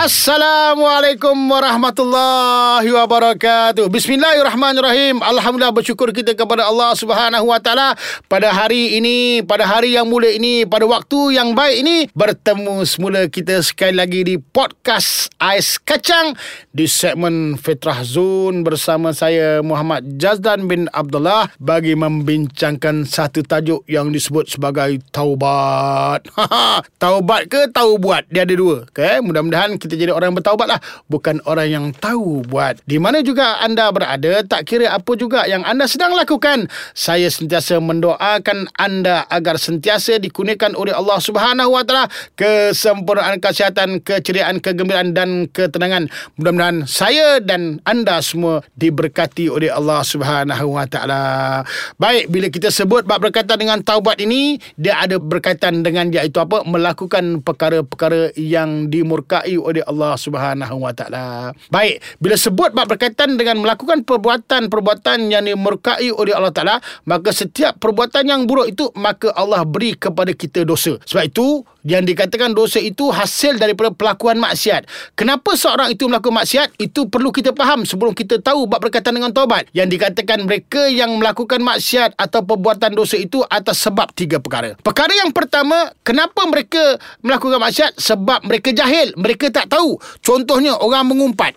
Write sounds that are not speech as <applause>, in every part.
Assalamualaikum warahmatullahi wabarakatuh. Bismillahirrahmanirrahim. Alhamdulillah bersyukur kita kepada Allah Subhanahu wa taala pada hari ini, pada hari yang mulia ini, pada waktu yang baik ini bertemu semula kita sekali lagi di podcast Ais Kacang di segmen Fitrah Zone bersama saya Muhammad Jazdan bin Abdullah bagi membincangkan satu tajuk yang disebut sebagai taubat. <laughs> taubat ke tahu buat? Dia ada dua. Okay? Mudah-mudahan kita kita jadi orang yang bertaubat lah. Bukan orang yang tahu buat. Di mana juga anda berada Tak kira apa juga yang anda sedang lakukan. Saya sentiasa mendoakan anda Agar sentiasa dikurniakan oleh Allah Subhanahu Taala. Kesempurnaan kesihatan, keceriaan, kegembiraan dan ketenangan. Mudah-mudahan saya dan anda semua Diberkati oleh Allah Subhanahu Taala. Baik, bila kita sebut bab berkaitan dengan taubat ini Dia ada berkaitan dengan iaitu apa? Melakukan perkara-perkara yang dimurkai oleh oleh Allah Subhanahu Wa Taala. Baik, bila sebut bab berkaitan dengan melakukan perbuatan-perbuatan yang dimurkai oleh Allah Taala, maka setiap perbuatan yang buruk itu maka Allah beri kepada kita dosa. Sebab itu yang dikatakan dosa itu hasil daripada pelakuan maksiat. Kenapa seorang itu melakukan maksiat? Itu perlu kita faham sebelum kita tahu bab berkaitan dengan taubat. Yang dikatakan mereka yang melakukan maksiat atau perbuatan dosa itu atas sebab tiga perkara. Perkara yang pertama, kenapa mereka melakukan maksiat? Sebab mereka jahil. Mereka tak tahu. Contohnya orang mengumpat.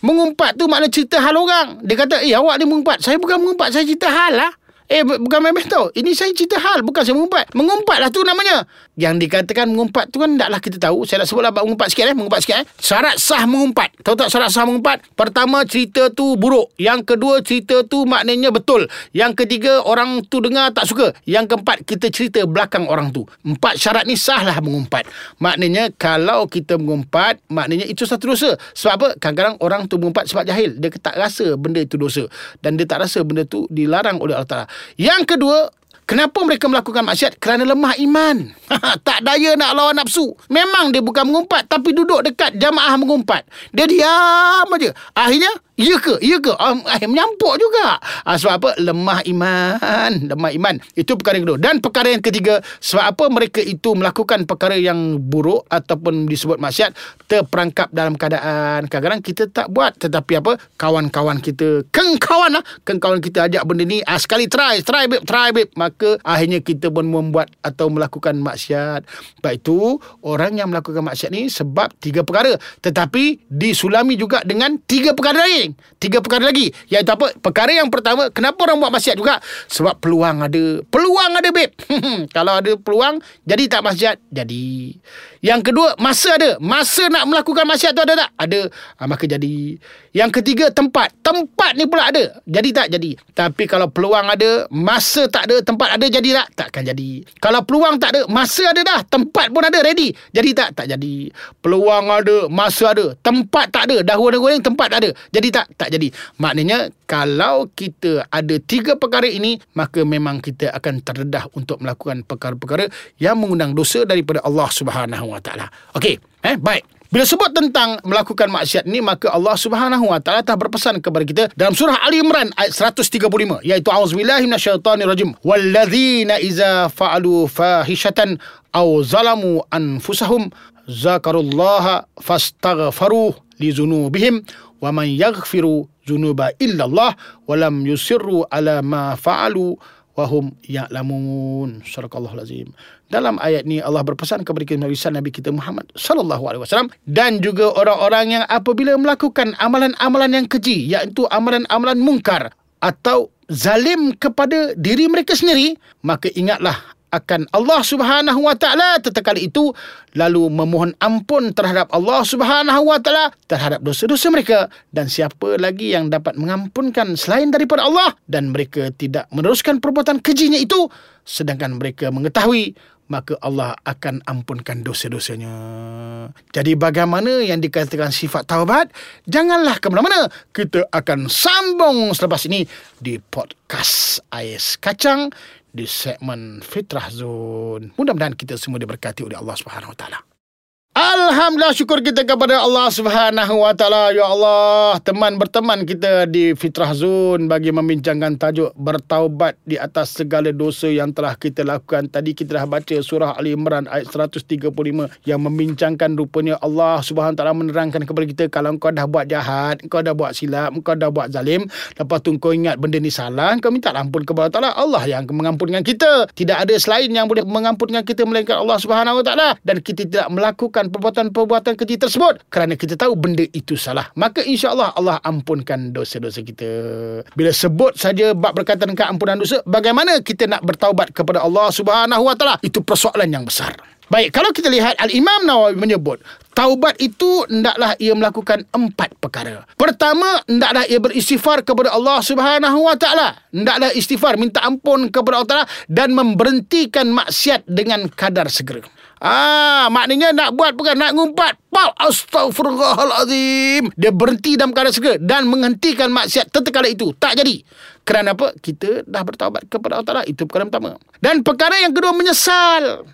Mengumpat tu makna cerita hal orang. Dia kata, eh awak ni mengumpat. Saya bukan mengumpat, saya cerita hal lah. Eh bukan main-main tau. Ini saya cerita hal Bukan saya mengumpat. Mengumpat lah tu namanya. Yang dikatakan mengumpat tu kan Taklah kita tahu. Saya nak sebutlah Mengumpat sikit eh. Mengumpat sikit eh. Syarat sah mengumpat. Tahu tak syarat sah mengumpat? Pertama cerita tu buruk. Yang kedua cerita tu maknanya betul. Yang ketiga Orang tu dengar tak suka. Yang keempat Kita cerita belakang orang tu. Empat syarat ni sah lah mengumpat. Maknanya Kalau kita mengumpat Maknanya itu satu dosa. Sebab apa? Kadang-kadang orang tu mengumpat sebab jahil. Dia tak rasa benda itu dosa. Dan dia tak rasa benda tu dilarang oleh Allah Ta'ala yang kedua, Kenapa mereka melakukan maksiat? Kerana lemah iman. <laughs> tak daya nak lawan nafsu. Memang dia bukan mengumpat. Tapi duduk dekat jamaah mengumpat. Dia diam aja. Akhirnya Ya ke? Ya ke? Um, eh, menyampuk juga. Uh, sebab apa? Lemah iman. Lemah iman. Itu perkara yang kedua. Dan perkara yang ketiga, sebab apa mereka itu melakukan perkara yang buruk ataupun disebut maksiat, terperangkap dalam keadaan. Kadang-kadang kita tak buat. Tetapi apa? Kawan-kawan kita, keng kawan lah. Keng kawan kita ajak benda ni. Uh, sekali try. Try babe. Try babe. Maka akhirnya kita pun membuat atau melakukan maksiat. Sebab itu, orang yang melakukan maksiat ni sebab tiga perkara. Tetapi disulami juga dengan tiga perkara lain lain. Tiga perkara lagi. Iaitu apa? Perkara yang pertama, kenapa orang buat maksiat juga? Sebab peluang ada. Peluang ada, babe. <laughs> Kalau ada peluang, jadi tak maksiat? Jadi. Yang kedua, masa ada. Masa nak melakukan maksiat tu ada tak? Ada. Ha, maka jadi. Yang ketiga, tempat. Tempat ni pula ada. Jadi tak? Jadi. Tapi kalau peluang ada, masa tak ada, tempat ada, jadi tak? Takkan jadi. Kalau peluang tak ada, masa ada dah. Tempat pun ada, ready. Jadi tak? Tak jadi. Peluang ada, masa ada. Tempat tak ada. Dah goreng-goreng, tempat tak ada. Jadi tak? Tak jadi. Maknanya, kalau kita ada tiga perkara ini, maka memang kita akan terdedah untuk melakukan perkara-perkara yang mengundang dosa daripada Allah Subhanahu Wa Taala. Okey, eh baik. Bila sebut tentang melakukan maksiat ni maka Allah Subhanahu Wa Taala telah berpesan kepada kita dalam surah Ali Imran ayat 135 iaitu auzubillahi minasyaitonirrajim walladzina iza fa'alu fahishatan aw zalamu anfusahum zakarullaha fastaghfaru li zunubihim wa man yaghfiru zunuba illa Allah wa lam yusirru ala ma fa'alu wahum ya'lamun. Sadaqallahu lazim dalam ayat ni Allah berpesan kepada kita Nabi Nabi kita Muhammad sallallahu alaihi wasallam dan juga orang-orang yang apabila melakukan amalan-amalan yang keji iaitu amalan-amalan mungkar atau zalim kepada diri mereka sendiri maka ingatlah akan Allah Subhanahu Wa Taala tetekali itu lalu memohon ampun terhadap Allah Subhanahu Wa Taala terhadap dosa-dosa mereka dan siapa lagi yang dapat mengampunkan selain daripada Allah dan mereka tidak meneruskan perbuatan kejinya itu sedangkan mereka mengetahui maka Allah akan ampunkan dosa-dosanya. Jadi bagaimana yang dikatakan sifat taubat? Janganlah ke mana-mana. Kita akan sambung selepas ini di podcast Ais Kacang di segmen Fitrah Zone. Mudah-mudahan kita semua diberkati oleh Allah Subhanahu Wa Taala. Alhamdulillah syukur kita kepada Allah Subhanahu Wa Taala. Ya Allah, teman berteman kita di Fitrah Zone bagi membincangkan tajuk bertaubat di atas segala dosa yang telah kita lakukan. Tadi kita dah baca surah Ali Imran ayat 135 yang membincangkan rupanya Allah Subhanahu Taala menerangkan kepada kita kalau kau dah buat jahat, kau dah buat silap, kau dah buat zalim, lepas tu kau ingat benda ni salah, kau minta ampun kepada Allah Taala. Allah yang mengampunkan kita. Tidak ada selain yang boleh mengampunkan kita melainkan Allah Subhanahu Wa Taala dan kita tidak melakukan perbuatan-perbuatan keji tersebut kerana kita tahu benda itu salah. Maka insya-Allah Allah ampunkan dosa-dosa kita. Bila sebut saja bab berkaitan dengan ampunan dosa, bagaimana kita nak bertaubat kepada Allah Subhanahu Wa Taala? Itu persoalan yang besar. Baik, kalau kita lihat Al-Imam Nawawi menyebut, taubat itu hendaklah ia melakukan empat perkara. Pertama, hendaklah ia beristighfar kepada Allah Subhanahu Wa Taala. Hendaklah istighfar, minta ampun kepada Allah Taala dan memberhentikan maksiat dengan kadar segera. Ah, maknanya nak buat bukan nak ngumpat. Pau astagfirullahalazim. Dia berhenti dalam keadaan segera dan menghentikan maksiat tetekala itu. Tak jadi. Kerana apa? Kita dah bertaubat kepada Allah Taala. Itu perkara pertama. Dan perkara yang kedua menyesal.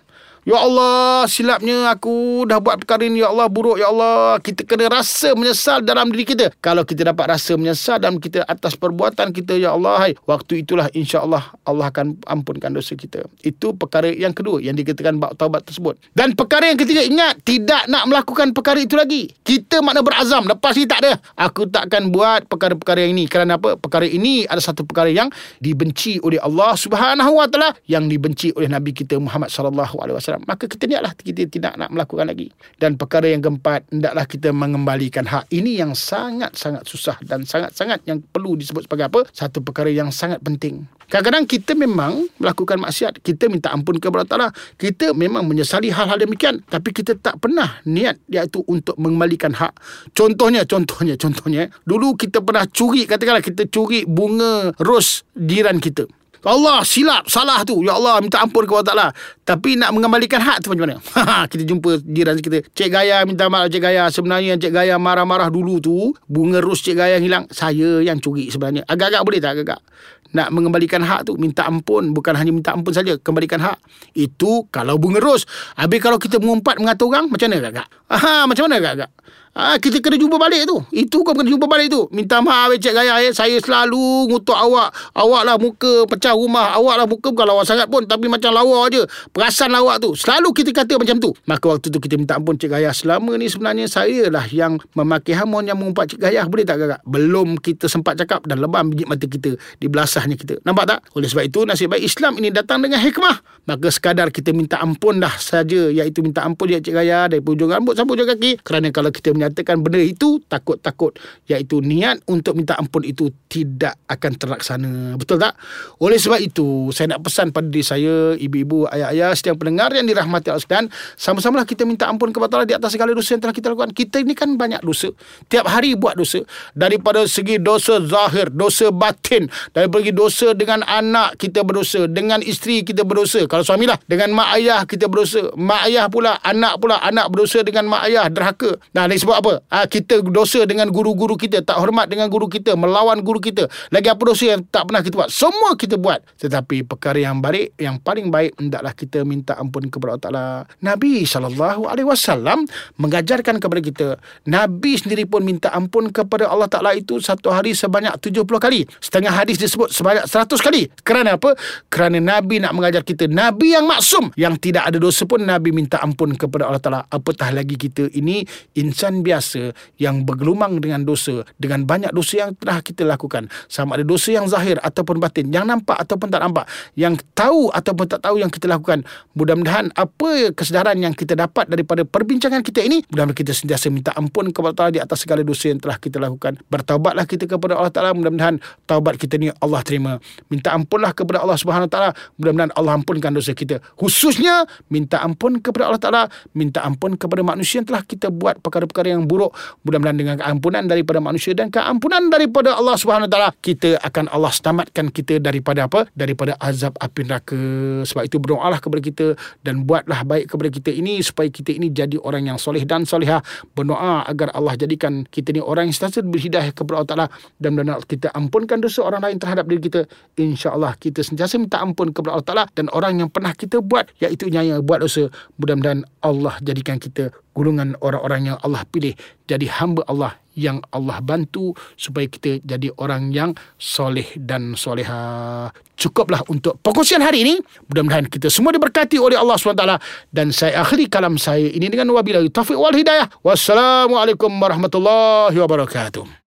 Ya Allah, silapnya aku dah buat perkara ini. Ya Allah, buruk. Ya Allah, kita kena rasa menyesal dalam diri kita. Kalau kita dapat rasa menyesal dalam kita atas perbuatan kita, Ya Allah, hai, waktu itulah insya Allah Allah akan ampunkan dosa kita. Itu perkara yang kedua yang dikatakan bab taubat tersebut. Dan perkara yang ketiga, ingat, tidak nak melakukan perkara itu lagi. Kita makna berazam. Lepas ni tak ada. Aku takkan buat perkara-perkara yang ini. Kerana apa? Perkara ini ada satu perkara yang dibenci oleh Allah Subhanahu Wa Taala, yang dibenci oleh Nabi kita Muhammad sallallahu alaihi wasallam wasallam maka kita niatlah kita tidak nak melakukan lagi. Dan perkara yang keempat hendaklah kita mengembalikan hak. Ini yang sangat-sangat susah dan sangat-sangat yang perlu disebut sebagai apa? Satu perkara yang sangat penting. Kadang-kadang kita memang melakukan maksiat kita minta ampun kepada Allah kita memang menyesali hal-hal demikian tapi kita tak pernah niat iaitu untuk mengembalikan hak. Contohnya contohnya contohnya dulu kita pernah curi katakanlah kita curi bunga ros jiran kita Allah silap salah tu. Ya Allah minta ampun kepada Allah tapi nak mengembalikan hak tu macam mana? <laughs> Kita jumpa jiran kita. Cik gaya minta maaf cik gaya. Sebenarnya cik gaya marah-marah dulu tu bunga ros cik gaya hilang. Saya yang curi sebenarnya. Agak-agak boleh tak agak-agak? Nak mengembalikan hak tu minta ampun. Bukan hanya minta ampun saja kembalikan hak itu kalau bunga ros habis kalau kita mengumpat mengata orang macam mana agak-agak? Aha macam mana agak-agak ha, kita kena jumpa balik tu. Itu kau kena jumpa balik tu. Minta maaf Cik Gaya eh. Saya selalu ngutuk awak. Awak lah muka pecah rumah. Awak lah muka bukan lawa sangat pun. Tapi macam lawa aja. Perasan awak tu. Selalu kita kata macam tu. Maka waktu tu kita minta ampun Cik Gaya. Selama ni sebenarnya saya lah yang memakai hamun yang mengumpat Cik Gaya. Boleh tak kakak? Belum kita sempat cakap dan lebam biji mata kita. Di belasahnya kita. Nampak tak? Oleh sebab itu nasib baik Islam ini datang dengan hikmah. Maka sekadar kita minta ampun dah saja. Iaitu minta ampun ya Cik Gaya. Dari hujung rambut sampai hujung kaki. Kerana kalau kita menyatakan benda itu takut-takut iaitu niat untuk minta ampun itu tidak akan terlaksana. Betul tak? Oleh sebab itu saya nak pesan pada diri saya ibu-ibu ayah-ayah setiap pendengar yang dirahmati Allah sekalian sama-samalah kita minta ampun kepada Allah di atas segala dosa yang telah kita lakukan. Kita ini kan banyak dosa. Tiap hari buat dosa. Daripada segi dosa zahir dosa batin daripada segi dosa dengan anak kita berdosa dengan isteri kita berdosa kalau suamilah dengan mak ayah kita berdosa mak ayah pula anak pula anak berdosa dengan mak ayah derhaka. Nah ini sebab apa ha, kita dosa dengan guru-guru kita, tak hormat dengan guru kita, melawan guru kita. Lagi apa dosa yang tak pernah kita buat? Semua kita buat. Tetapi perkara yang baik, yang paling baik hendaklah kita minta ampun kepada Allah Taala. Nabi sallallahu alaihi wasallam mengajarkan kepada kita, Nabi sendiri pun minta ampun kepada Allah Taala itu satu hari sebanyak 70 kali. Setengah hadis disebut sebanyak 100 kali. Kerana apa? Kerana Nabi nak mengajar kita, Nabi yang maksum, yang tidak ada dosa pun Nabi minta ampun kepada Allah Taala. Apatah lagi kita ini insan biasa yang bergelumang dengan dosa dengan banyak dosa yang telah kita lakukan. Sama ada dosa yang zahir ataupun batin yang nampak ataupun tak nampak yang tahu ataupun tak tahu yang kita lakukan. Mudah-mudahan apa kesedaran yang kita dapat daripada perbincangan kita ini mudah-mudahan kita sentiasa minta ampun kepada Allah di atas segala dosa yang telah kita lakukan. Bertaubatlah kita kepada Allah Taala mudah-mudahan taubat kita ni Allah terima. Minta ampunlah kepada Allah Subhanahu Taala mudah-mudahan Allah ampunkan dosa kita. Khususnya minta ampun kepada Allah Taala minta ampun kepada manusia yang telah kita buat perkara-perkara yang buruk mudah-mudahan dengan keampunan daripada manusia dan keampunan daripada Allah Subhanahu taala kita akan Allah selamatkan kita daripada apa? Daripada azab api neraka. Sebab itu berdoalah kepada kita dan buatlah baik kepada kita ini supaya kita ini jadi orang yang soleh dan solehah. Berdoa agar Allah jadikan kita ni orang yang sentiasa berhidayah kepada Allah taala dan mudah kita ampunkan dosa orang lain terhadap diri kita. insya-Allah kita sentiasa minta ampun kepada Allah taala dan orang yang pernah kita buat iaitu yang buat dosa. Mudah-mudahan Allah jadikan kita golongan orang-orang yang Allah pilih jadi hamba Allah yang Allah bantu supaya kita jadi orang yang soleh dan soleha. Cukuplah untuk perkongsian hari ini. Mudah-mudahan kita semua diberkati oleh Allah SWT. Dan saya akhiri kalam saya ini dengan wabillahi taufiq wal hidayah. Wassalamualaikum warahmatullahi wabarakatuh.